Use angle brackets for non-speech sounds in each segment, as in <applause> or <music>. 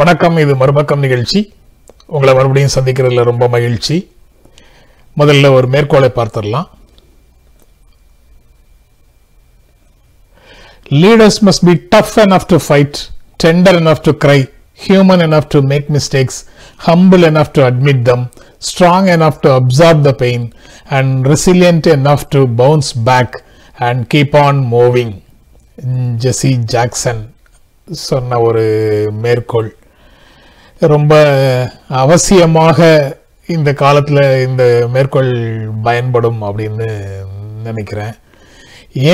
வணக்கம் இது மறுபக்கம் நிகழ்ச்சி. உங்களை மறுபடியும் சந்திக்கிறதுல ரொம்ப மகிழ்ச்சி. முதல்ல ஒரு மேற்கோளை பார்த்துடலாம். Leaders must be tough enough to fight tender enough to cry human enough to make mistakes humble enough to admit them strong enough to absorb the pain and resilient enough to bounce back and keep on moving Jesse Jackson சொன்ன ஒரு மேற்கோள். ரொம்ப அவசியமாக இந்த காலத்தில் இந்த மேற்கோள் பயன்படும் அப்படின்னு நினைக்கிறேன்.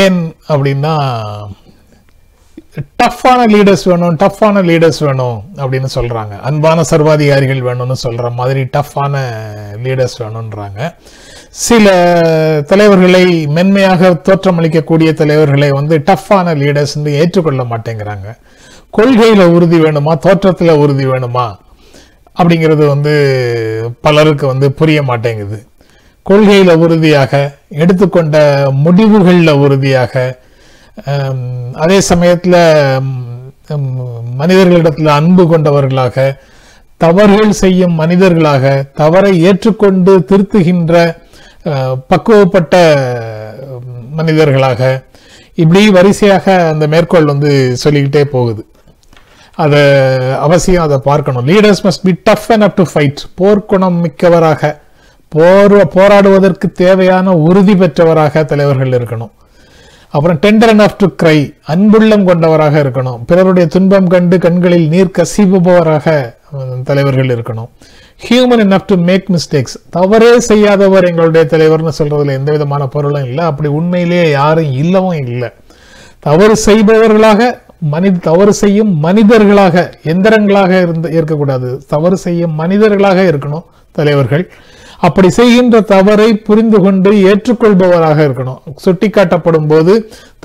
ஏன் அப்படின்னா டஃப்பான லீடர்ஸ் வேணும் டஃப்பான லீடர்ஸ் வேணும் அப்படின்னு சொல்கிறாங்க அன்பான சர்வாதிகாரிகள் வேணும்னு சொல்கிற மாதிரி டஃப்பான லீடர்ஸ் வேணுன்றாங்க சில தலைவர்களை மென்மையாக தோற்றமளிக்கக்கூடிய தலைவர்களை வந்து டஃப்பான லீடர்ஸ் ஏற்றுக்கொள்ள மாட்டேங்கிறாங்க. கொள்கையில் உறுதி வேணுமா? தோற்றத்தில் உறுதி வேணுமா? அப்படிங்கிறது வந்து பலருக்கு வந்து புரிய மாட்டேங்குது. கொள்கையில் உறுதியாக எடுத்துக்கொண்ட முடிவுகளில் உறுதியாக அதே சமயத்தில் மனிதர்களிடத்தில் அன்பு கொண்டவர்களாக தவறுகள் செய்யும் மனிதர்களாக தவறை ஏற்றுக்கொண்டு திருத்துகின்ற பக்குவப்பட்ட மனிதர்களாக இப்படி வரிசையாக அந்த மேற்கோள் வந்து சொல்லிக்கிட்டே போகுது. அதை அவசியம் அதை பார்க்கணும். Leaders must be tough up to fight போர்க்குணம் மிக்கவராக போர் போராடுவதற்கு தேவையான உறுதி பெற்றவராக தலைவர்கள் இருக்கணும். அப்புறம் டெண்டர் enough டு கிரை அன்புள்ளம் கொண்டவராக இருக்கணும். பிறருடைய துன்பம் கண்டு கண்களில் நீர் கசிபுபவராக தலைவர்கள் இருக்கணும். Human enough to make mistakes தவறே செய்யாதவர் எங்களுடைய தலைவர்னு சொல்றதுல எந்த விதமான பொருளும் இல்லை. அப்படி உண்மையிலேயே யாரும் இல்லவும் இல்லை. தவறு செய்பவர்களாக மனித தவறு செய்யும் மனிதர்களாக எந்திரங்களாக இருந்து இருக்கக்கூடாது. தவறு செய்யும் மனிதர்களாக இருக்கணும் தலைவர்கள். அப்படி செய்கின்ற தவறை புரிந்து கொண்டு ஏற்றுக்கொள்பவராக இருக்கணும். சுட்டிக்காட்டப்படும் போது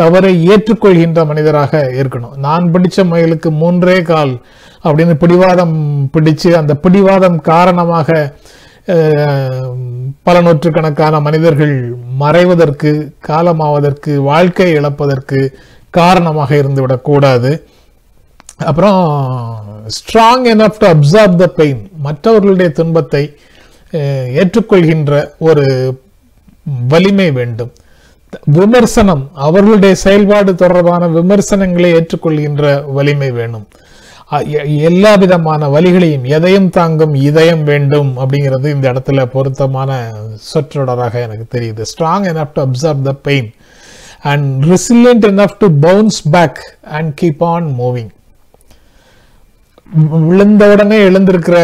தவறை ஏற்றுக்கொள்கின்ற மனிதராக இருக்கணும். நான் பிடிச்ச முயலுக்கு மூன்றே கால் அப்படின்னு பிடிவாதம் பிடிச்சு அந்த பிடிவாதம் காரணமாக பல நூற்றுக்கணக்கான மனிதர்கள் மறைவதற்கு காலமாவதற்கு வாழ்க்கை இழப்பதற்கு காரணமாக இருந்துவிடக்கூடாது. அப்புறம் strong enough to absorb the pain மற்றவர்களுடைய துன்பத்தை ஏற்றுக்கொள்கின்ற ஒரு வலிமை வேண்டும். விமர்சனம் அவர்களுடைய செயல்பாடு தொடர்பான விமர்சனங்களை ஏற்றுக்கொள்கின்ற வலிமை வேணும். எ- எல்லா விதமான வழிகளையும் எதையும் தாங்கும் இதயம் வேண்டும் அப்படிங்கிறது இந்த இடத்துல பொருத்தமான சொற்றொடராக எனக்கு தெரியுது. Strong enough to absorb the pain and resilient enough to bounce back and keep on moving விழுந்த உடனே எழுந்திருக்கிற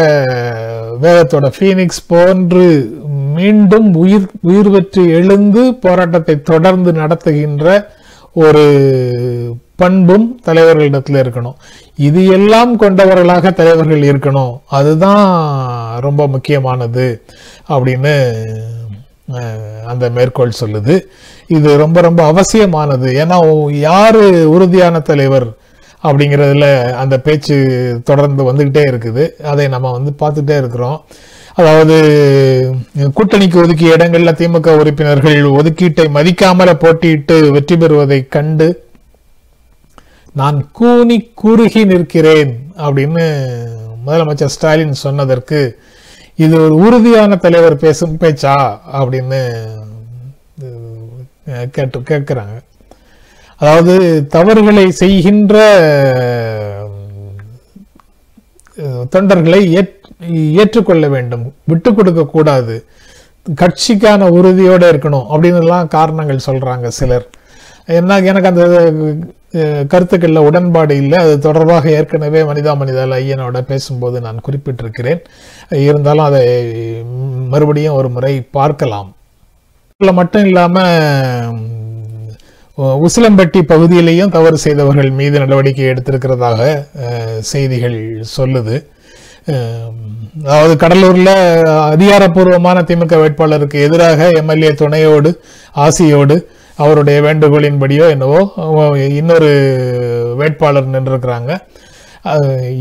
வேகத்தோட ஃபீனிக்ஸ் போன்று மீண்டும் உயிர் உயிர் பெற்று எழுந்து போராட்டத்தை தொடர்ந்து நடத்துகின்ற ஒரு பண்பும் தலைவர்களிடத்தில் இருக்கணும். இது எல்லாம் கொண்டவர்களாக தலைவர்கள் இருக்கணும். அதுதான் ரொம்ப முக்கியமானது அப்படின்னு அந்த மேற்கோள் சொல்லுது. இது ரொம்ப ரொம்ப அவசியமானது. ஏன்னா யார் உறுதியான தலைவர் அப்படிங்கிறதுல அந்த பேச்சு தொடர்ந்து வந்துக்கிட்டே இருக்குது. அதை நம்ம வந்து பார்த்துட்டே இருக்கிறோம். அதாவது கூட்டணிக்கு ஒதுக்கிய இடங்களில் திமுக உறுப்பினர்கள் ஒதுக்கீட்டை மதிக்காமல போட்டியிட்டு வெற்றி பெறுவதை கண்டு நான் கூனி குறுகி நிற்கிறேன் அப்படின்னு முதலமைச்சர் ஸ்டாலின் சொன்னதற்கு இது ஒரு உறுதியான தலைவர் பேசும் பேச்சா அப்படின்னு கேட்டு கேட்குறாங்க. அதாவது தவறுகளை செய்கின்ற தொண்டர்களை ஏற்- ஏற்றுக்கொள்ள வேண்டும். விட்டு கொடுக்க கூடாது. கட்சிக்கான உறுதியோடு இருக்கணும் அப்படின்னு எல்லாம் காரணங்கள் சொல்றாங்க சிலர். என்ன எனக்கு அந்த கருத்துக்களில் உடன்பாடு இல்லை. அது தொடர்பாக ஏற்கனவே மனிதா மனிதால் ஐயனோட பேசும்போது நான் குறிப்பிட்டிருக்கிறேன். இருந்தாலும் அதை மறுபடியும் ஒரு முறை பார்க்கலாம். இதுல மட்டும் இல்லாமல் உசிலம்பட்டி பகுதியிலேயும் தவறு செய்தவர்கள் மீது நடவடிக்கை எடுத்திருக்கிறதாக செய்திகள் சொல்லுது. அதாவது கடலூரில் அதிகாரப்பூர்வமான திமுக வேட்பாளருக்கு எதிராக எம்எல்ஏ துணையோடு ஆசியோடு அவருடைய வேண்டுகோளின்படியோ என்னவோ இன்னொரு வேட்பாளர் நின்றிருக்கிறாங்க.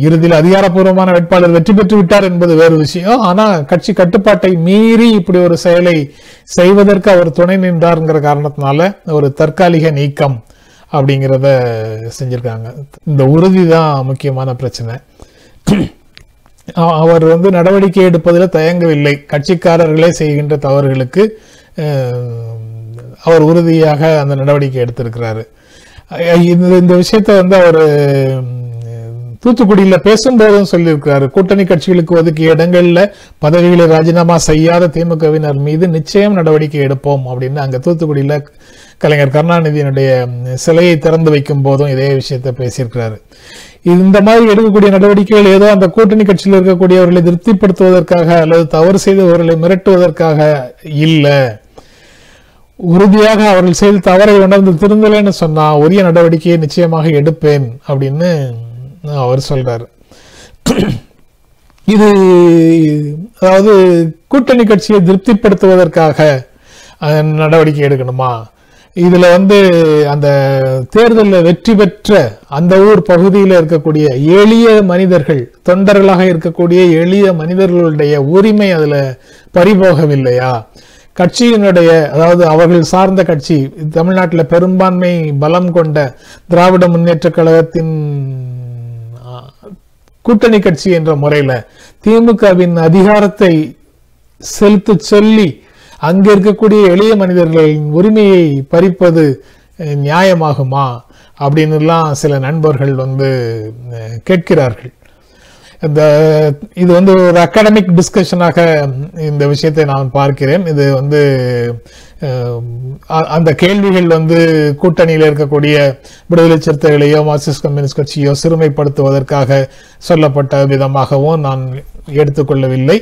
இறுதியில் அதிகாரப்பூர்வமான வேட்பாளர் வெற்றி பெற்று விட்டார் என்பது வேறு விஷயம். ஆனால் கட்சி கட்டுப்பாட்டை மீறி இப்படி ஒரு செயலை செய்வதற்கு அவர் துணை நின்றார்ங்கிற காரணத்தினால ஒரு தற்காலிக நீக்கம் அப்படிங்கிறத செஞ்சிருக்காங்க. இந்த உறுதி தான் முக்கியமான பிரச்சனை. அவர் வந்து நடவடிக்கை எடுப்பதில் தயங்கவில்லை. கட்சிக்காரர்களே செய்கின்ற தவறுகளுக்கு அவர் உறுதியாக அந்த நடவடிக்கை எடுத்திருக்கிறாரு. இந்த இந்த விஷயத்தை வந்து அவர் தூத்துக்குடியில் பேசும்போதும் சொல்லியிருக்கிறாரு. கூட்டணி கட்சிகளுக்கு ஒதுக்கிய இடங்களில் பதவிகளை ராஜினாமா செய்யாத திமுகவினர் மீது நிச்சயம் நடவடிக்கை எடுப்போம் அப்படின்னு அங்கே தூத்துக்குடியில் கலைஞர் கருணாநிதியினுடைய சிலையை திறந்து வைக்கும் போதும் இதே விஷயத்தை பேசியிருக்கிறாரு. இந்த மாதிரி எடுக்கக்கூடிய நடவடிக்கைகள் ஏதோ அந்த கூட்டணி கட்சியில் இருக்கக்கூடியவர்களை திருப்திப்படுத்துவதற்காக அல்லது தவறு செய்தவர்களை மிரட்டுவதற்காக இல்லை. உறுதியாக அவர்கள் செய்த தவறை உணர்ந்து திருந்தலைன்னு சொன்னால் உரிய நடவடிக்கையை நிச்சயமாக எடுப்பேன் அப்படின்னு அவர் சொல்றாரு. இது அதாவது கூட்டணி கட்சியை திருப்திப்படுத்துவதற்காக நடவடிக்கை எடுக்கணுமா? இதில் வந்து அந்த தேர்தலில் வெற்றி பெற்ற அந்த ஊர் பகுதியில் இருக்கக்கூடிய எளிய மனிதர்கள் தொண்டர்களாக இருக்கக்கூடிய எளிய மனிதர்களுடைய உரிமை அதில் பறிபோகவில்லையா? கட்சியினுடைய அதாவது அவர்கள் சார்ந்த கட்சி தமிழ்நாட்டில் பெரும்பான்மை பலம் கொண்ட திராவிட முன்னேற்ற கழகத்தின் கூட்டணி கட்சி என்ற முறையில் திமுகவின் அதிகாரத்தை செலுத்து சொல்லி அங்கே இருக்கக்கூடிய எளிய மனிதர்களின் உரிமையை பறிப்பது நியாயமாகுமா? அப்படின்னுலாம் சில நண்பர்கள் வந்து கேட்கிறார்கள். இந்த இது வந்து ஒரு அகாடமிக் டிஸ்கஷனாக இந்த விஷயத்தை நான் பார்க்கிறேன். இது வந்து அந்த கேள்விகள் வந்து கூட்டணியில் இருக்கக்கூடிய விடுதலை சிறுத்தைகளையோ மார்க்சிஸ்ட் கம்யூனிஸ்ட் கட்சியோ சிறுமைப்படுத்துவதற்காக சொல்லப்பட்ட விதமாகவும் நான் எடுத்துக்கொள்ளவில்லை.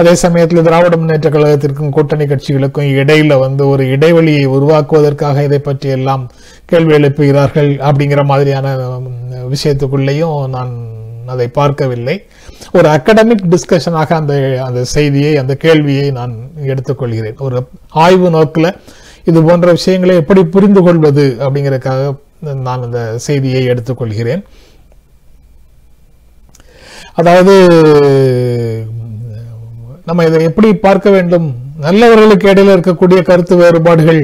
அதே சமயத்தில் திராவிட முன்னேற்ற கழகத்திற்கும் கூட்டணி கட்சிகளுக்கும் இடையில வந்து ஒரு இடைவெளியை உருவாக்குவதற்காக இதை பற்றி எல்லாம் கேள்வி எழுப்புகிறார்கள் அப்படிங்கிற மாதிரியான விஷயத்துக்குள்ளேயும் நான் அதை பார்க்கவில்லை. ஒரு அகடமிக் டிஸ்கஷனாக அந்த அந்த செய்தியை அந்த கேள்வியை நான் எடுத்துக்கொள்கிறேன். ஒரு ஆய்வு நோக்கில் இது போன்ற விஷயங்களை எப்படி புரிந்து கொள்வது அப்படிங்கறதுக்காக நான் அந்த செய்தியை எடுத்துக்கொள்கிறேன். அதாவது நம்ம இதை எப்படி பார்க்க வேண்டும்? நல்லவர்களுக்கு இடையில இருக்கக்கூடிய கருத்து வேறுபாடுகள்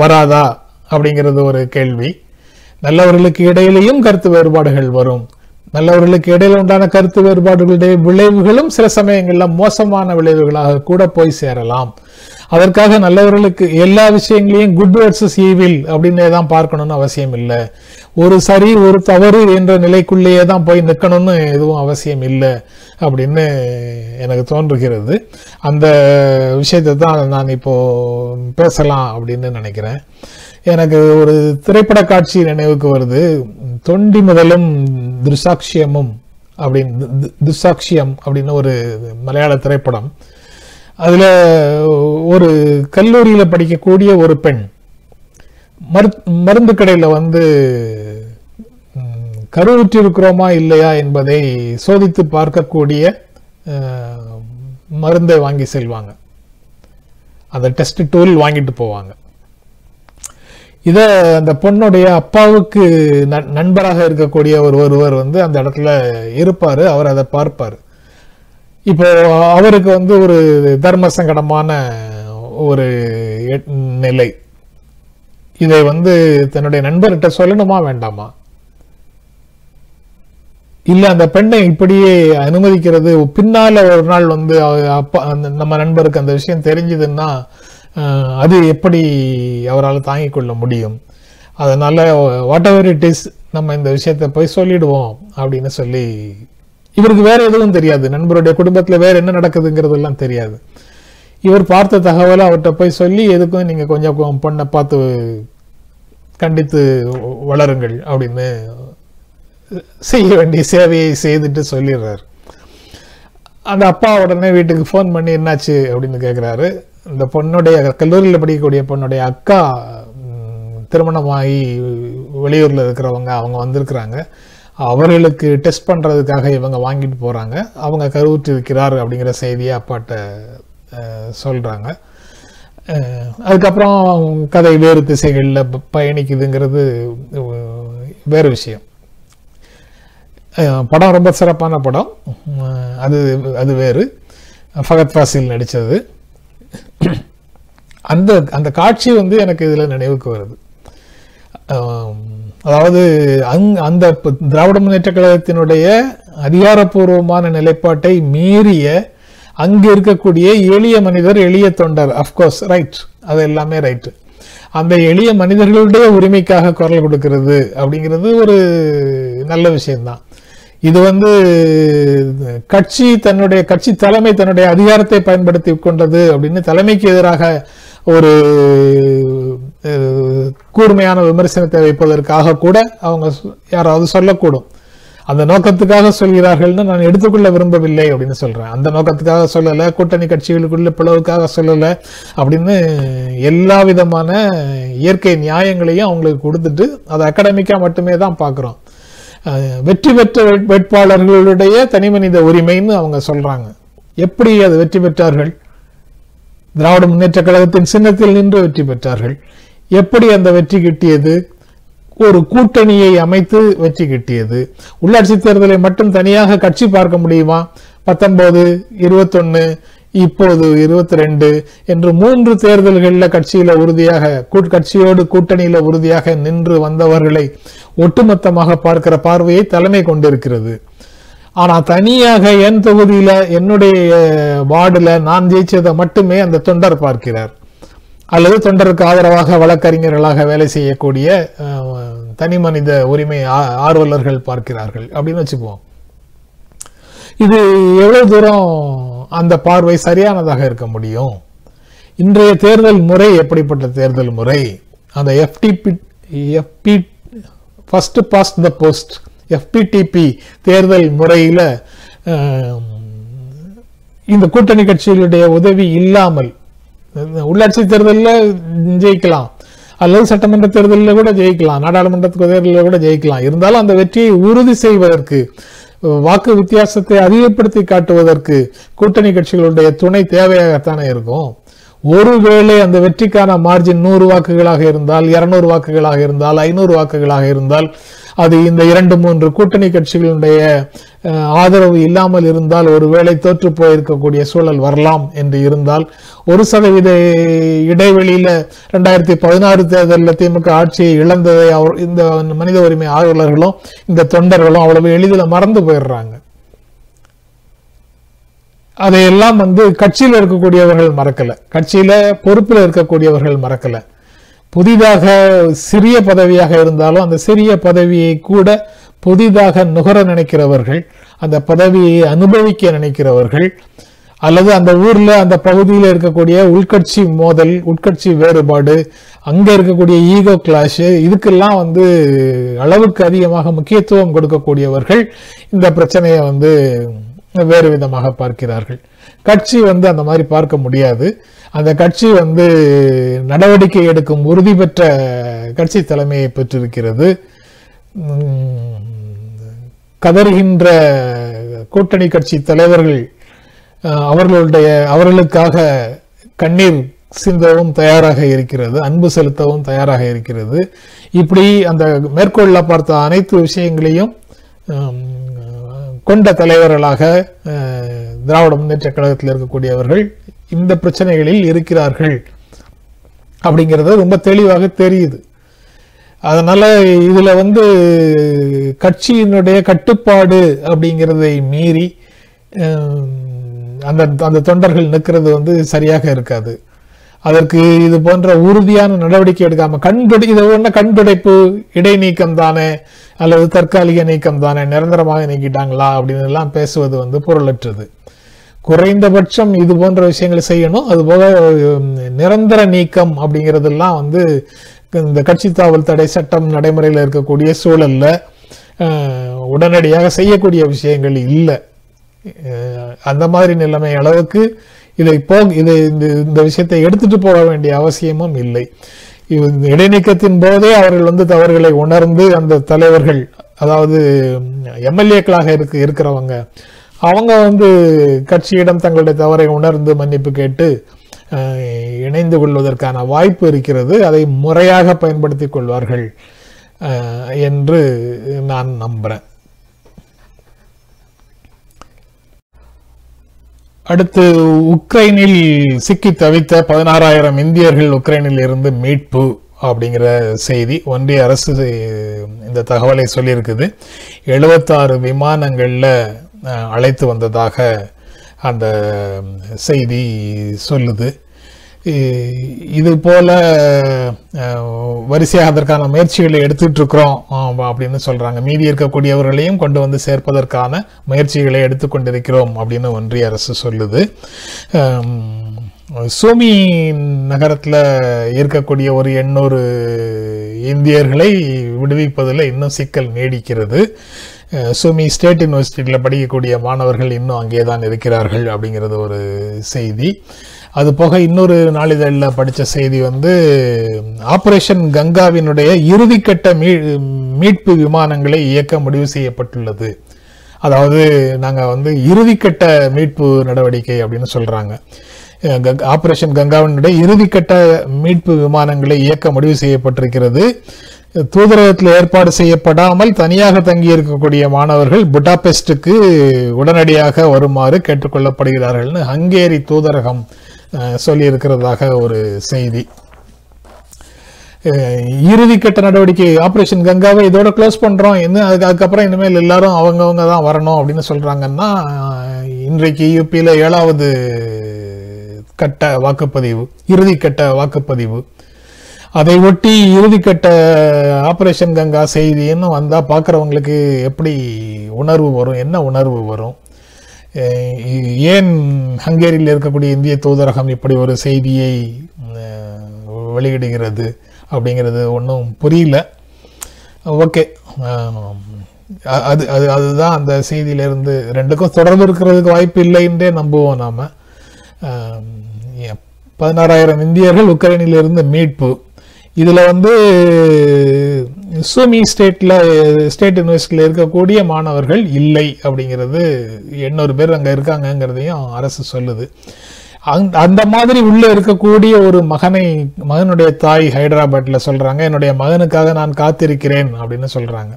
வராதா அப்படிங்கிறது ஒரு கேள்வி. நல்லவர்களுக்கு இடையிலேயும் கருத்து வேறுபாடுகள் வரும். நல்லவர்களுக்கு இடையில உண்டான கருத்து வேறுபாடுகளுடைய விளைவுகளும் சில சமயங்களில் மோசமான விளைவுகளாக கூட போய் சேரலாம். அதற்காக நல்லவர்களுக்கு எல்லா விஷயங்களையும் குட் வர்சஸ் ஈவில் அப்படின்னே தான் பார்க்கணும்னு அவசியம் இல்லை. ஒரு சரி ஒரு தவறு என்ற நிலைக்குள்ளேயே தான் போய் நிற்கணும்னு எதுவும் அவசியம் இல்லை அப்படின்னு எனக்கு தோன்றுகிறது. அந்த விஷயத்தை தான் நான் இப்போ பேசலாம் அப்படின்னு நினைக்கிறேன். எனக்கு ஒரு திரைப்பட காட்சி நினைவுக்கு வருது. தொண்டி முதலும் திருசாட்சியமும் அப்படின்னு தி- அப்படின்னு ஒரு மலையாள திரைப்படம். அதில் ஒரு கல்லூரியில படிக்கக்கூடிய ஒரு பெண் மரு- மருந்து கடையில் வந்து கருவுற்றிருக்கிறோமா இல்லையா என்பதை சோதித்து பார்க்கக்கூடிய மருந்தை வாங்கி செல்வாங்க. அந்த டெஸ்ட் டூல் வாங்கிட்டு போவாங்க. இதை அந்த பொண்ணுடைய அப்பாவுக்கு நண்பராக இருக்கக்கூடிய ஒரு ஒருவர் வந்து அந்த இடத்துல இருப்பார் அவர் அதை பார்ப்பார். இப்போ அவருக்கு வந்து ஒரு தர்ம சங்கடமான ஒரு நிலை. இதை வந்து தன்னுடைய நண்பர்கிட்ட சொல்லணுமா வேண்டாமா? இல்ல அந்த பெண்ணை இப்படியே அனுமதிக்கிறது பின்னால ஒரு நாள் வந்து அப்பா அந்த நம்ம நண்பருக்கு அந்த விஷயம் தெரிஞ்சதுன்னா அது எப்படி அவரால் தாங்கிக் கொள்ள முடியும்? அதனால் வாட் எவர் இட் இஸ் நம்ம இந்த விஷயத்தை போய் சொல்லிடுவோம் அப்படின்னு சொல்லி இவருக்கு வேற எதுவும் தெரியாது. நண்பருடைய குடும்பத்தில் வேற என்ன நடக்குதுங்கிறதெல்லாம் தெரியாது. இவர் பார்த்த தகவலை அவர்கிட்ட போய் சொல்லி எதுக்கும் நீங்கள் கொஞ்சம் கொ- பொண்ணை பார்த்து கண்டித்து வளருங்கள் அப்படின்னு செய்ய வேண்டிய சேவையை செய்துட்டு சொல்லிடுறாரு. அந்த அப்பா உடனே வீட்டுக்கு ஃபோன் பண்ணி என்னாச்சு? அப்படின்னு கேட்குறாரு இந்த பொண்ணுடைய கல்லூரியில் படிக்கக்கூடிய பொண்ணுடைய அக்கா திருமணமாகி வெளியூரில் இருக்கிறவங்க அவங்க வந்திருக்கிறாங்க. அவர்களுக்கு டெஸ்ட் பண்ணுறதுக்காக இவங்க வாங்கிட்டு போகிறாங்க அவங்க கருவுற்று இருக்கிறார் அப்படிங்கிற செய்தியை அப்பாட்ட சொல்கிறாங்க அதுக்கப்புறம் கதை வேறு திசைகளில் பயணிக்குதுங்கிறது வேறு விஷயம். படம் ரொம்ப சிறப்பான படம். அது அது வேறு. ஃபகத் ஃபாசில் நடித்தது. <clears throat> அந்த அந்த காட்சி வந்து எனக்கு இதில் நினைவுக்கு வருது. அதாவது அங் அந்த திராவிட முன்னேற்ற கழகத்தினுடைய அதிகாரப்பூர்வமான நிலைப்பாட்டை மீறிய அங்கு இருக்கக்கூடிய எளிய மனிதர் எளிய தொண்டர் அஃப்கோர்ஸ் ரைட் அது எல்லாமே ரைட் அந்த எளிய மனிதர்களுடைய உரிமைக்காக குரல் கொடுக்கிறது அப்படிங்கிறது ஒரு நல்ல விஷயம்தான். இது வந்து கட்சி தன்னுடைய கட்சி தலைமை தன்னுடைய அதிகாரத்தை பயன்படுத்தி கொண்டது அப்படின்னு தலைமைக்கு எதிராக ஒரு கூர்மையான விமர்சனத்தை வைப்பதற்காக கூட அவங்க யாராவது சொல்லக்கூடும். அந்த நோக்கத்துக்காக சொல்கிறார்கள்னு நான் எடுத்துக்கொள்ள விரும்பவில்லை அப்படின்னு சொல்றேன். அந்த நோக்கத்துக்காக சொல்லலை கூட்டணி கட்சிகளுக்குள்ள பிளவுக்காக சொல்லலை அப்படின்னு எல்லா விதமான இயற்கை நியாயங்களையும் அவங்களுக்கு கொடுத்துட்டு அதை அகாடமிக்காக மட்டுமே தான் பார்க்குறோம். வெற்றி பெற்ற வேட்- வேட்பாளர்களுடைய தனிமனித உரிமைன்னு அவங்க சொல்றாங்க. எப்படி அது வெற்றி பெற்றார்கள்? திராவிட முன்னேற்ற கழகத்தின் சின்னத்தில் நின்று வெற்றி பெற்றார்கள். எப்படி அந்த வெற்றி கிட்டியது? ஒரு கூட்டணியை அமைத்து வெற்றி கிட்டியது. உள்ளாட்சி தேர்தலை மட்டும் தனியாக கட்சி பார்க்க முடியுமா? பத்தொன்பது இருபத்தொன்னு இப்போது இருபத்தி ரெண்டு என்று மூன்று தேர்தல்களில் கட்சியில உறுதியாக கட்சியோடு கூட்டணியில உறுதியாக நின்று வந்தவர்களை ஒட்டுமொத்தமாக பார்க்கிற பார்வையை தலைமை கொண்டிருக்கிறது. ஆனா தனியாக என் தொகுதியில என்னுடைய வார்டுல நான் ஜெயிச்சதை மட்டுமே அந்த தொண்டர் பார்க்கிறார். அல்லது தொண்டருக்கு ஆதரவாக வழக்கறிஞர்களாக வேலை செய்யக்கூடிய தனி மனித உரிமை ஆ- ஆர்வலர்கள் பார்க்கிறார்கள். அப்படின்னு வச்சுக்குவோம். இது எவ்வளவு தூரம் அந்த பார்வை சரியானதாக இருக்க முடியும். இன்றைய தேர்தல் முறை எப்படிப்பட்ட தேர்தல் முறை? அந்த FTP FP first past the post FPTP தேர்தல் முறையில் இந்த கூட்டணி கட்சிகளுடைய உதவி இல்லாமல் உள்ளாட்சி தேர்தலில் ஜெயிக்கலாம். அல்லது சட்டமன்ற தேர்தலில் கூட ஜெயிக்கலாம். நாடாளுமன்ற தேர்தலில் கூட ஜெயிக்கலாம். இருந்தாலும் அந்த வெற்றியை உறுதி செய்வதற்கு வாக்கு வித்தியாசத்தை அதிகப்படுத்தி காட்டுவதற்கு கூட்டணி கட்சிகளுடைய துணை தேவையாகத்தானே இருக்கும். ஒருவேளை அந்த வெற்றிக்கான மார்ஜின் நூறு வாக்குகளாக இருந்தால் இருநூறு வாக்குகளாக இருந்தால் ஐநூறு வாக்குகளாக இருந்தால் அது இந்த இரண்டு மூன்று கூட்டணி கட்சிகளுடைய ஆதரவு இல்லாமல் இருந்தால் ஒருவேளை தோற்று போயிருக்கக்கூடிய சூழல் வரலாம் என்று இருந்தால் ஒரு சதவீத இடைவெளியில ரெண்டாயிரத்தி பதினாறு தேர்தலில் திமுக ஆட்சியை இழந்ததை அவர் இந்த மனித உரிமை ஆர்வலர்களும் இந்த தொண்டர்களும் அவ்வளவு எளிதில் மறந்து போயிடுறாங்க. அதையெல்லாம் வந்து கட்சியில் இருக்கக்கூடியவர்கள் மறக்கல. கட்சியில பொறுப்பில் இருக்கக்கூடியவர்கள் மறக்கலை. புதிதாக சிறிய பதவியாக இருந்தாலும் அந்த சிறிய பதவியை கூட புதிதாக நுகர நினைக்கிறவர்கள் அந்த பதவியை அனுபவிக்க நினைக்கிறவர்கள் அல்லது அந்த ஊர்ல அந்த பகுதியில் இருக்கக்கூடிய உள்கட்சி மோதல் உட்கட்சி வேறுபாடு அங்க இருக்கக்கூடிய ஈகோ கிளாஷ் இதுக்கெல்லாம் வந்து அளவுக்கு அதிகமாக முக்கியத்துவம் கொடுக்கக்கூடியவர்கள் இந்த பிரச்சனையை வந்து வேறு விதமாக பார்க்கிறார்கள். கட்சி வந்து அந்த மாதிரி பார்க்க முடியாது. அந்த கட்சி வந்து நடவடிக்கை எடுக்கும் உறுதி பெற்ற கட்சி தலைமையை பெற்றிருக்கிறது. கதறுகின்ற கூட்டணி கட்சி தலைவர்கள் அவர்களுடைய அவர்களுக்காக கண்ணீர் சிந்தவும் தயாராக இருக்கிறது அன்பு செலுத்தவும் தயாராக இருக்கிறது. இப்படி அந்த மேற்கொள்ள பார்த்த அனைத்து விஷயங்களையும் கொண்ட தலைவர்களாக திராவிட முன்னேற்ற கழகத்தில் இருக்கக்கூடியவர்கள் இந்த பிரச்சனைகளில் இருக்கிறார்கள் அப்படிங்கிறது ரொம்ப தெளிவாக தெரியுது. அதனால இதுல வந்து கட்சியினுடைய கட்டுப்பாடு அப்படிங்கிறதை மீறி அந்த அந்த தொண்டர்கள் நிற்கிறது வந்து சரியாக இருக்காது. அதற்கு இது போன்ற உறுதியான நடவடிக்கை எடுக்காம கண்துடை இது ஒண்ணு கண்துடைப்பு இடைநீக்கம் தானே அல்லது தற்காலிக நீக்கம் தானே நிரந்தரமாக நீக்கிட்டாங்களா அப்படின்னு எல்லாம் பேசுவது வந்து பொருளற்றது. குறைந்தபட்சம் இது போன்ற விஷயங்களை செய்யணும். அதுபோக நிரந்தர நீக்கம் அப்படிங்கிறதெல்லாம் வந்து இந்த கட்சி தாவல் தடை சட்டம் நடைமுறையில் இருக்கக்கூடிய சூழல்ல உடனடியாக செய்யக்கூடிய விஷயங்கள் இல்லை. அந்த மாதிரி நிலைமை அளவுக்கு இதை போ இதை இந்த இந்த விஷயத்தை எடுத்துட்டு போக வேண்டிய அவசியமும் இல்லை. இடைநீக்கத்தின் போதே அவர்கள் வந்து தவறுகளை உணர்ந்து அந்த தலைவர்கள் அதாவது எம்எல்ஏக்களாக இருக்கு இருக்கிறவங்க அவங்க வந்து கட்சியிடம் தங்களுடைய தவறை உணர்ந்து மன்னிப்பு கேட்டு இணைந்து கொள்வதற்கான வாய்ப்பு இருக்கிறது. அதை முறையாக பயன்படுத்திக் கொள்வார்கள் என்று நான் நம்புறேன். அடுத்து உக்ரைனில் சிக்கி தவித்த பதினாறாயிரம் இந்தியர்கள் உக்ரைனில் இருந்து மீட்பு அப்படிங்கிற செய்தி ஒன்றிய அரசு இந்த தகவலை சொல்லியிருக்குது. எழுபத்தாறு விமானங்களில் அழைத்து வந்ததாக அந்த செய்தி சொல்லுது. இது போல வரிசையாக அதற்கான முயற்சிகளை எடுத்துட்டு அப்படின்னு சொல்கிறாங்க மீதி இருக்கக்கூடியவர்களையும் கொண்டு வந்து சேர்ப்பதற்கான முயற்சிகளை எடுத்துக்கொண்டிருக்கிறோம் அப்படின்னு ஒன்றிய அரசு சொல்லுது. சூமி நகரத்தில் இருக்கக்கூடிய ஒரு எண்ணூறு இந்தியர்களை விடுவிப்பதில் இன்னும் சிக்கல் நீடிக்கிறது. சுமி ஸ்டேட் யூனிவர்சிட்டியில் படிக்கக்கூடிய மாணவர்கள் இன்னும் அங்கே தான் இருக்கிறார்கள் அப்படிங்கிறது ஒரு செய்தி. அது போக இன்னொரு நாளிதழில் படித்த செய்தி வந்து ஆபரேஷன் கங்காவினுடைய இறுதிக்கட்ட மீ மீட்பு விமானங்களை இயக்க முடிவு செய்யப்பட்டுள்ளது. அதாவது நாங்கள் வந்து இறுதிக்கட்ட மீட்பு நடவடிக்கை அப்படின்னு சொல்கிறாங்க ஆபரேஷன் கங்காவினுடைய இறுதிக்கட்ட மீட்பு விமானங்களை இயக்க முடிவு செய்யப்பட்டிருக்கிறது. தூதரகத்தில் ஏற்பாடு செய்யப்படாமல் தனியாக தங்கி இருக்கக்கூடிய மாணவர்கள் புட்டாபெஸ்டுக்கு உடனடியாக வருமாறு கேட்டுக்கொள்ளப்படுகிறார்கள்னு ஹங்கேரி தூதரகம் சொல்லியிருக்கிறதாக ஒரு செய்தி. இறுதிக்கட்ட நடவடிக்கை ஆபரேஷன் கங்காவை இதோட க்ளோஸ் பண்றோம். என்ன அதுக்கு அதுக்கப்புறம் இனிமேல் எல்லாரும் அவங்கவங்க தான் வரணும் அப்படின்னு சொல்றாங்கன்னா இன்றைக்கு யூபியில் ஏழாவது கட்ட வாக்குப்பதிவு இறுதிக்கட்ட வாக்குப்பதிவு. அதை ஒட்டி இறுதிக்கட்ட ஆபரேஷன் கங்கா செய்தின்னு வந்தால் பார்க்குறவங்களுக்கு எப்படி உணர்வு வரும்? என்ன உணர்வு வரும்? ஏன் ஹங்கேரியில் இருக்கக்கூடிய இந்திய தூதரகம் இப்படி ஒரு செய்தியை வெளியிடுகிறது அப்படிங்கிறது ஒன்றும் புரியல. ஓகே. அது அது அதுதான் அந்த செய்தியிலேருந்து ரெண்டுக்கும் தொடர்பு இருக்கிறதுக்கு வாய்ப்பு இல்லைன்றே நம்புவோம் நாம். பதினாறாயிரம் இந்தியர்கள் உக்ரைனிலிருந்து மீட்பு. இதில் வந்து சுமி ஸ்டேட்டில் ஸ்டேட் யூனிவர்சிட்டியில் இருக்கக்கூடிய மாணவர்கள் இல்லை அப்படிங்கிறது எண்ணூறு பேர் அங்கே இருக்காங்கங்கிறதையும் அரசு சொல்லுது. அங் அந்த மாதிரி உள்ளே இருக்கக்கூடிய ஒரு மகனை மகனுடைய தாய் ஹைதராபாத்தில் சொல்கிறாங்க என்னுடைய மகனுக்காக நான் காத்திருக்கிறேன் அப்படின்னு சொல்கிறாங்க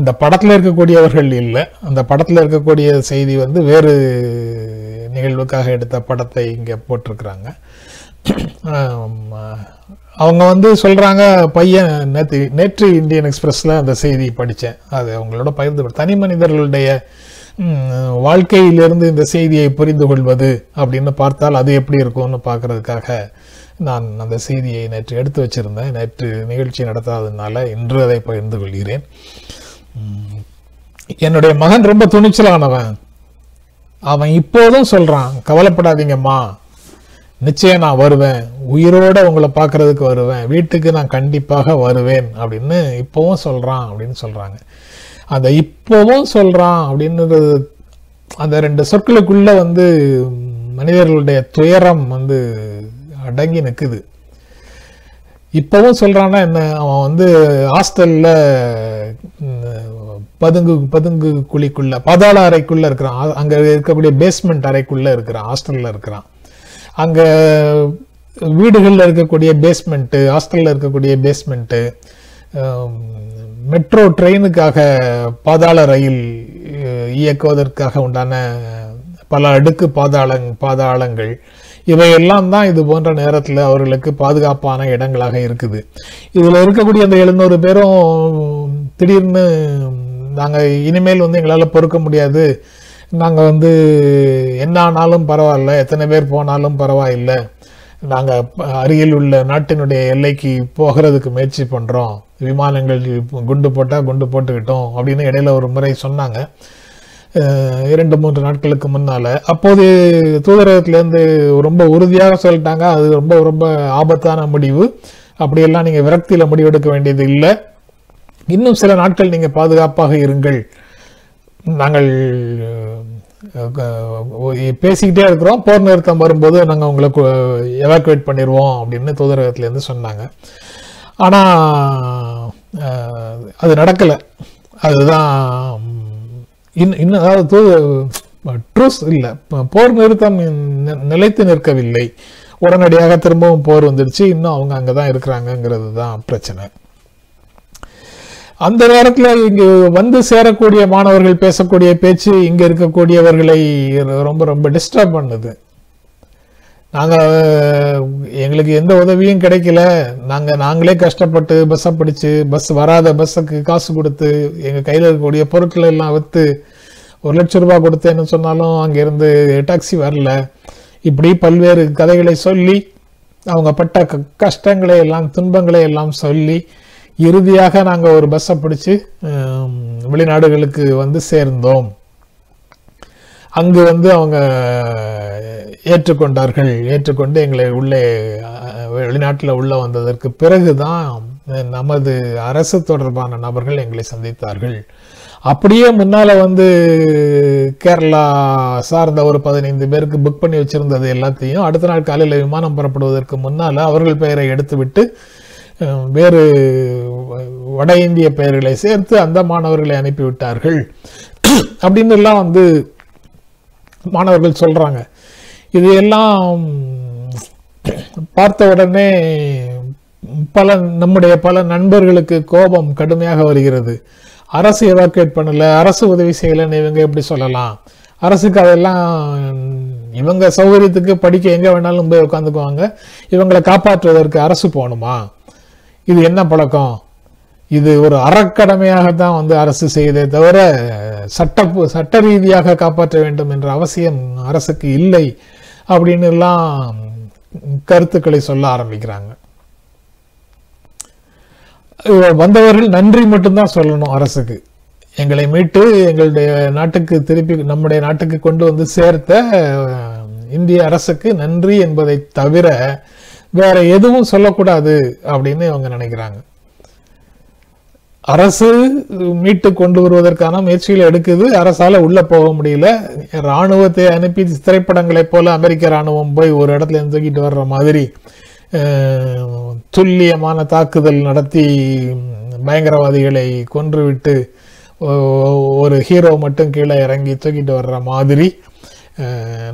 இந்த படத்தில் இருக்கக்கூடியவர்கள் இல்லை. அந்த படத்தில் இருக்கக்கூடிய செய்தி வந்து வேறு நிகழ்வுக்காக எடுத்த படத்தை இங்கே போட்டிருக்கிறாங்க. அவங்க வந்து சொல்கிறாங்க பையன் நேற்று நேற்று இந்தியன் எக்ஸ்பிரஸில் அந்த செய்தி படித்தேன் அது அவங்களோட பகிர்ந்து தனி மனிதர்களுடைய வாழ்க்கையிலிருந்து இந்த செய்தியை புரிந்து கொள்வது அப்படின்னு பார்த்தால் அது எப்படி இருக்கும்னு பார்க்கறதுக்காக நான் அந்த செய்தியை நேற்று எடுத்து வச்சிருந்தேன். நேற்று நிகழ்ச்சி நடத்தாததுனால இன்று அதை பகிர்ந்து கொள்கிறேன். என்னுடைய மகன் ரொம்ப துணிச்சலானவன். அவன் இப்போதும் சொல்கிறான் கவலைப்படாதீங்கம்மா. நிச்சயம் நான் வருவேன். உயிரோட உங்களை பார்க்கறதுக்கு வருவேன். வீட்டுக்கு நான் கண்டிப்பாக வருவேன் அப்படின்னு இப்போவும் சொல்கிறான் அப்படின்னு சொல்கிறாங்க அந்த இப்போவும் சொல்கிறான் அப்படின்றது அந்த ரெண்டு சொற்களுக்குள்ளே வந்து மனிதர்களுடைய துயரம் வந்து அடங்கி நிற்குது இப்போவும் சொல்கிறான்னா என்ன? அவன் வந்து ஹாஸ்டலில் பதுங்கு பதுங்கு குழிக்குள்ளே பாதாள அறைக்குள்ளே இருக்கிறான். அங்கே இருக்கக்கூடிய பேஸ்மெண்ட் அறைக்குள்ளே இருக்கிறான். ஹாஸ்டலில் இருக்கிறான். அங்கே வீடுகளில் இருக்கக்கூடிய பேஸ்மெண்ட்டு ஹாஸ்டலில் இருக்கக்கூடிய பேஸ்மெண்ட்டு மெட்ரோ ட்ரெயினுக்காக பாதாள ரயில் இயக்குவதற்காக உண்டான பல அடுக்கு பாதாளங் பாதாளங்கள். இவையெல்லாம் தான் இது போன்ற நேரத்தில் அவர்களுக்கு பாதுகாப்பான இடங்களாக இருக்குது. இதில் இருக்கக்கூடிய அந்த எழுநூறு பேரும் திடீர்னு நாங்கள் இனிமேல் வந்து எங்களால் பொறுக்க முடியாது. நாங்கள் வந்து என்ன ஆனாலும் பரவாயில்ல எத்தனை பேர் போனாலும் பரவாயில்லை. நாங்கள் அருகில் உள்ள நாட்டினுடைய எல்லைக்கு போகிறதுக்கு முயற்சி பண்ணுறோம் விமானங்கள் குண்டு போட்டால் குண்டு போட்டுக்கிட்டோம் அப்படின்னு இடையில ஒரு முறை சொன்னாங்க. இரண்டு மூன்று நாட்களுக்கு முன்னால். அப்போது தூதரகத்திலேருந்து ரொம்ப உறுதியாக சொல்லிட்டாங்க. அது ரொம்ப ரொம்ப ஆபத்தான முடிவு. அப்படியெல்லாம் நீங்கள் விரக்தியில் முடிவெடுக்க வேண்டியது இல்லை. இன்னும் சில நாட்கள் நீங்கள் பாதுகாப்பாக இருங்கள். நாங்கள் பேசிக்கிட்டே இருக்கிறோம். போர் நிறுத்தம் வரும்போது நாங்கள் உங்களை எவாக்குவேட் பண்ணிடுவோம் அப்படின்னு தூதரகத்துலேருந்து சொன்னாங்க. ஆனால் அது நடக்கலை. அதுதான் இன்னும் இன்னும் அதாவது தூ ட்ரூஸ் இல்லை. போர் நிறுத்தம் நிலைத்து நிற்கவில்லை. உடனடியாக திரும்பவும் போர் வந்துடுச்சு. இன்னும் அவங்க அங்கே தான் இருக்கிறாங்கங்கிறது தான் பிரச்சனை. அந்த நேரத்தில் இங்கு வந்து சேரக்கூடிய மாணவர்கள் பேசக்கூடிய பேச்சு இங்க இருக்கக்கூடியவர்களை ரொம்ப ரொம்ப டிஸ்டர்ப் பண்ணுது. நாங்கள் எங்களுக்கு எந்த உதவியும் கிடைக்கல. நாங்கள் நாங்களே கஷ்டப்பட்டு பஸ்ஸை பிடிச்சு பஸ் வராத பஸ்ஸுக்கு காசு கொடுத்து எங்கள் கையில் இருக்கக்கூடிய பொருட்களை எல்லாம் விற்று ஒரு லட்சம் ரூபாய் கொடுத்தேன்னு சொன்னாலும் அங்கேருந்து டாக்ஸி வரல. இப்படி பல்வேறு கதைகளை சொல்லி அவங்க பட்ட க- கஷ்டங்களை எல்லாம் துன்பங்களை எல்லாம் சொல்லி இறுதியாக நாங்கள் ஒரு பஸ்ஸை பிடிச்சி வெளிநாடுகளுக்கு வந்து சேர்ந்தோம். அங்கு வந்து அவங்க ஏற்றுக்கொண்டார்கள். ஏற்றுக்கொண்டு எங்களை உள்ளே வெளிநாட்டில் உள்ளே வந்ததற்கு பிறகுதான் நமது அரசு தொடர்பான நபர்கள் எங்களை சந்தித்தார்கள். அப்படியே முன்னால வந்து கேரளா சார்ந்த ஒரு பதினைந்து பேருக்கு புக் பண்ணி வச்சிருந்தது எல்லாத்தையும் அடுத்த நாள் காலையில் விமானம் புறப்படுவதற்கு முன்னால அவர்கள் பெயரை எடுத்துவிட்டு வேறு வட இந்திய பெயர்களை சேர்த்து அந்த மாணவர்களை அனுப்பிவிட்டார்கள். அப்படின்னு எல்லாம் வந்து மாணவர்கள் சொல்கிறாங்க இது எல்லாம் பார்த்த உடனே பல நம்முடைய பல நண்பர்களுக்கு கோபம் கடுமையாக வருகிறது. அரசு எவாக்குவேட் பண்ணல அரசு உதவி செய்யலைன்னு இவங்க எப்படி சொல்லலாம்? அரசுக்கு அதெல்லாம் இவங்க சௌகரியத்துக்கு படிக்க எங்கே வேணாலும் போய் உட்காந்துக்குவாங்க. இவங்களை காப்பாற்றுவதற்கு அரசு போகணுமா? இது என்ன பழக்கம்? இது ஒரு அறக்கடமையாகத்தான் வந்து அரசு செய்தே தவிர சட்ட சட்ட ரீதியாக காப்பாற்ற வேண்டும் என்ற அவசியம் அரசுக்கு இல்லை அப்படின்னு எல்லாம் கருத்துக்களை சொல்ல ஆரம்பிக்கிறாங்க. வந்தவர்கள் நன்றி மட்டும்தான் சொல்லணும் அரசுக்கு. எங்களை மீட்டு எங்களுடைய நாட்டுக்கு திருப்பி நம்முடைய நாட்டுக்கு கொண்டு வந்து சேர்த்த இந்திய அரசுக்கு நன்றி என்பதை தவிர வேற எதுவும் சொல்லக்கூடாது அப்படின்னு அவங்க நினைக்கிறாங்க. அரசு மீட்டு கொண்டு வருவதற்கான முயற்சிகளை எடுக்குது. அரசால உள்ள போக முடியல. ராணுவத்தை அனுப்பி திரைப்படங்களைப் போல அமெரிக்க ராணுவம் போய் ஒரு இடத்துல தூக்கிட்டு வர்ற மாதிரி துல்லியமான தாக்குதல் நடத்தி பயங்கரவாதிகளை கொன்றுவிட்டு ஒரு ஹீரோ மட்டும் கீழே இறங்கி தூக்கிட்டு வர்ற மாதிரி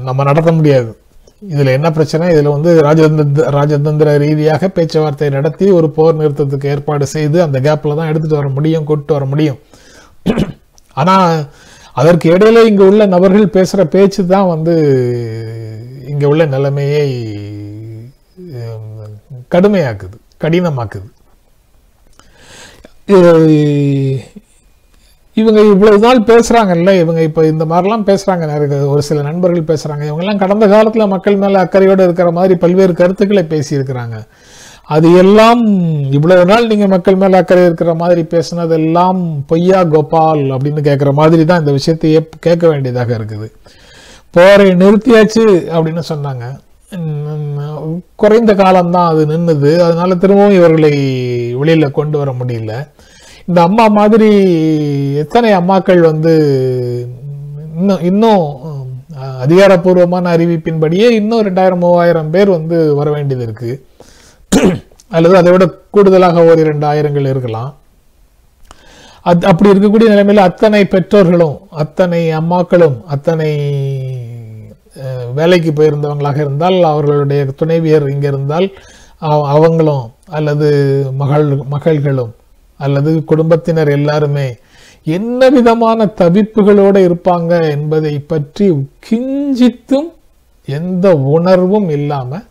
நம்ம நடத்த முடியாது. இதில் என்ன பிரச்சனை? இதில் வந்து ராஜதந்திர ராஜதந்திர ரீதியாக பேச்சுவார்த்தை நடத்தி ஒரு போர் நிறுத்தத்துக்கு ஏற்பாடு செய்து அந்த கேப்பில் தான் எடுத்துகிட்டு வர முடியும் கூட்டு வர முடியும். ஆனால் அதற்கு இடையில இங்கே உள்ள நபர்கள் பேசுகிற பேச்சு தான் வந்து இங்கே உள்ள நிலைமையை கடுமையாக்குது கடினமாக்குது. இது- இவங்க இவ்வளவு நாள் பேசுறாங்கல்ல இவங்க இப்ப இந்த மாதிரிலாம் பேசுறாங்க நிறைய ஒரு சில நண்பர்கள் பேசுறாங்க. இவங்க எல்லாம் கடந்த காலத்துல மக்கள் மேல அக்கறையோடு இருக்கிற மாதிரி பல்வேறு கருத்துக்களை பேசியிருக்கிறாங்க. அது எல்லாம் இவ்வளவு நாள் நீங்க மக்கள் மேல அக்கறை இருக்கிற மாதிரி பேசுனதெல்லாம் பொய்யா கோபால் அப்படின்னு கேட்கிற மாதிரி தான் இந்த விஷயத்தையே கேட்க வேண்டியதாக இருக்குது. போரை நிறுத்தியாச்சு அப்படின்னு சொன்னாங்க. குறைந்த காலம்தான் அது நின்னுது. அதனால திரும்பவும் இவர்களை வெளியில கொண்டு வர முடியல. இந்த அம்மா மாதிரி எத்தனை அம்மாக்கள் வந்து இன்னும் இன்னும் அதிகாரப்பூர்வமான அறிவிப்பின்படியே இன்னும் ரெண்டாயிரம் மூவாயிரம் பேர் வந்து வர வேண்டியது இருக்கு. அல்லது அதை விட கூடுதலாக ஒரு இரண்டு ஆயிரங்கள் இருக்கலாம். அது அப்படி இருக்கக்கூடிய நிலைமையில் அத்தனை பெற்றோர்களும் அத்தனை அம்மாக்களும் அத்தனை வேலைக்கு போயிருந்தவங்களாக இருந்தால் அவர்களுடைய துணைவியர் இங்கே இருந்தால் அவ- அவங்களும் அல்லது மகள் மகள்களும் அல்லது குடும்பத்தினர் எல்லாருமே என்ன விதமான தவிப்புகளோடு இருப்பாங்க என்பதை பற்றி கிஞ்சித்தும் எந்த உணர்வும் இல்லாமல்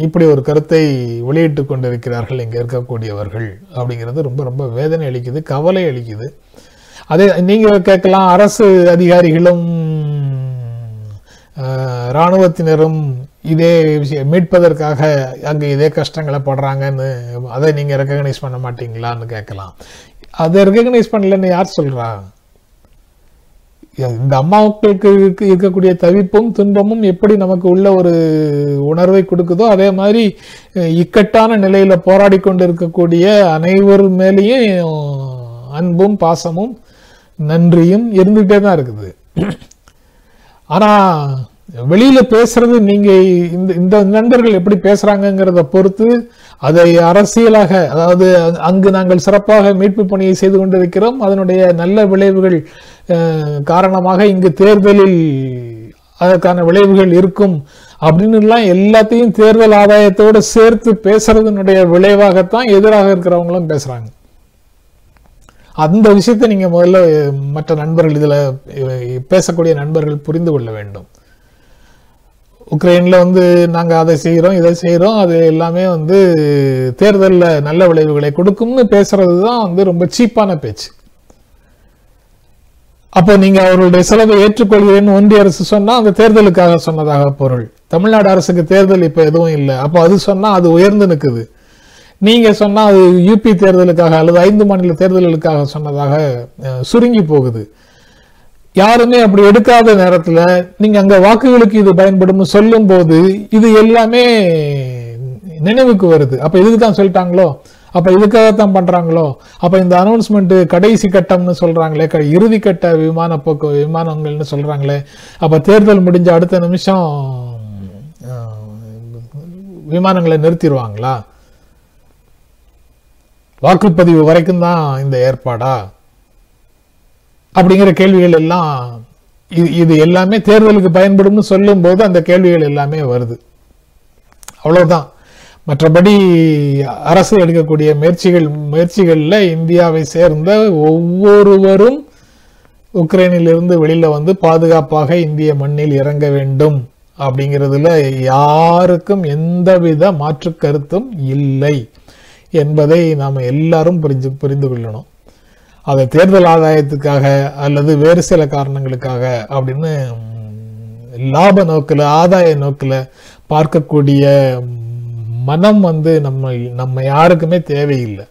இப்படி ஒரு கருத்தை வெளியிட்டு கொண்டிருக்கிறார்கள் இங்கே இருக்கக்கூடியவர்கள் அப்படிங்கிறது ரொம்ப ரொம்ப வேதனை அளிக்குது கவலை அளிக்குது. அதே நீங்கள் கேட்கலாம் அரசு அதிகாரிகளும் இராணுவத்தினரும் இதே விஷயம் மீட்பதற்காக அங்கே இதே கஷ்டங்களை படுறாங்கன்னு அதை நீங்கள் ரெக்கக்னைஸ் பண்ண மாட்டீங்களான்னு கேட்கலாம். அதை ரெக்கக்னைஸ் பண்ணலன்னு யார் சொல்கிறா இந்த அம்மாக்களுக்கு இருக்கக்கூடிய தவிப்பும் துன்பமும் எப்படி நமக்கு உள்ள ஒரு உணர்வை கொடுக்குதோ அதே மாதிரி இக்கட்டான நிலையில் போராடி கொண்டு இருக்கக்கூடிய அனைவர் மேலேயும் அன்பும் பாசமும் நன்றியும் இருந்துகிட்டே தான் இருக்குது. ஆனால் வெளியில பேசுறது நீங்க இந்த இந்த நண்பர்கள் எப்படி பேசுறாங்கங்கிறத பொறுத்து அதை அரசியலாக அதாவது அங்கு நாங்கள் சிறப்பாக மீட்பு பணியை செய்து கொண்டிருக்கிறோம். அதனுடைய நல்ல விளைவுகள் காரணமாக இங்கு தேர்தலில் அதற்கான விளைவுகள் இருக்கும் அப்படின்னு எல்லாம் எல்லாத்தையும் தேர்தல் ஆதாயத்தோடு சேர்த்து பேசுறதுனுடைய விளைவாகத்தான் எதிராக இருக்கிறவங்களும் பேசுறாங்க. அந்த விஷயத்தை நீங்க முதல்ல மற்ற நண்பர்கள் இதுல பேசக்கூடிய நண்பர்கள் புரிந்து கொள்ள வேண்டும். உக்ரைன்ல வந்து நாங்க அதை செய்கிறோம் இதை செய்கிறோம் அது எல்லாமே வந்து தேர்தலில் நல்ல விளைவுகளை கொடுக்கும்னு பேசுறது தான் வந்து ரொம்ப சீப்பான பேச்சு. அப்போ நீங்க அவர்களுடைய செலவை ஏற்றுக்கொள்கிறேன்னு ஒன்றிய அரசு சொன்னா அந்த தேர்தலுக்காக சொன்னதாக பொருள். தமிழ்நாடு அரசுக்கு தேர்தல் இப்போ எதுவும் இல்லை. அப்போ அது சொன்னா அது உயர்ந்து நிக்குது. நீங்க சொன்னா அது யூபி தேர்தலுக்காக அல்லது ஐந்து மாநில தேர்தல்களுக்காக சொன்னதாக சுருங்கி போகுது. யாருமே அப்படி எடுக்காத நேரத்தில் நீங்கள் அங்கே வாக்குகளுக்கு இது பயன்படும் சொல்லும் போது இது எல்லாமே நினைவுக்கு வருது. அப்போ இதுக்கு தான் சொல்லிட்டாங்களோ? அப்போ இதுக்காக தான் பண்ணுறாங்களோ அப்போ இந்த அனௌன்ஸ்மெண்ட்டு கடைசி கட்டம்னு சொல்கிறாங்களே க- இறுதி கட்ட விமான போக்கு விமானங்கள்னு சொல்கிறாங்களே அப்போ தேர்தல் முடிஞ்ச அடுத்த நிமிஷம் விமானங்களை நிறுத்திடுவாங்களா? வாக்குப்பதிவு வரைக்கும் தான் இந்த ஏற்பாடா? அப்படிங்கிற கேள்விகள் எல்லாம் இது இது எல்லாமே தேர்தலுக்கு பயன்படும்னு சொல்லும்போது அந்த கேள்விகள் எல்லாமே வருது. அவ்வளவுதான். மற்றபடி அரசு எடுக்கக்கூடிய முயற்சிகள் முயற்சிகளில் இந்தியாவை சேர்ந்த ஒவ்வொருவரும் உக்ரைனிலிருந்து வெளியில வந்து பாதுகாப்பாக இந்திய மண்ணில் இறங்க வேண்டும் அப்படிங்கிறதுல யாருக்கும் எந்தவித மாற்று கருத்தும் இல்லை என்பதை நாம் எல்லாரும் புரிஞ்சு புரிந்து கொள்ளணும். அதை தேர்தல் ஆதாயத்துக்காக அல்லது வேறு சில காரணங்களுக்காக அப்படின்னு லாப நோக்கில் ஆதாய நோக்கில் பார்க்கக்கூடிய மனம் வந்து நம்ம நம்ம யாருக்குமே தேவையில்லை.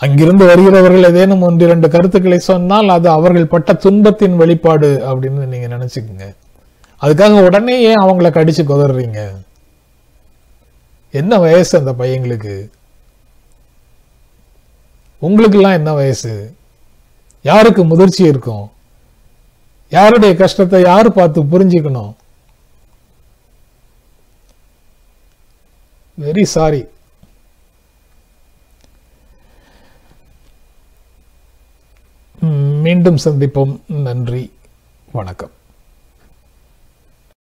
அங்கிருந்து வருகிறவர்கள் ஏதேனும் ஒன்று இரண்டு கருத்துக்களை சொன்னால் அது அவர்கள் பட்ட துன்பத்தின் வெளிப்பாடு அப்படின்னு நீங்க நினைச்சுக்கோங்க. அதுக்காக உடனே ஏன் அவங்கள கடிச்சு குதறீங்க என்ன வயசு அந்த பையங்களுக்கு? உங்களுக்கெல்லாம் என்ன வயசு? யாருக்கு முதிர்ச்சி இருக்கும்? யாருடைய கஷ்டத்தை யாரு பார்த்து புரிஞ்சுக்கணும்? வெரி சாரி மீண்டும் சந்திப்போம். நன்றி. வணக்கம்.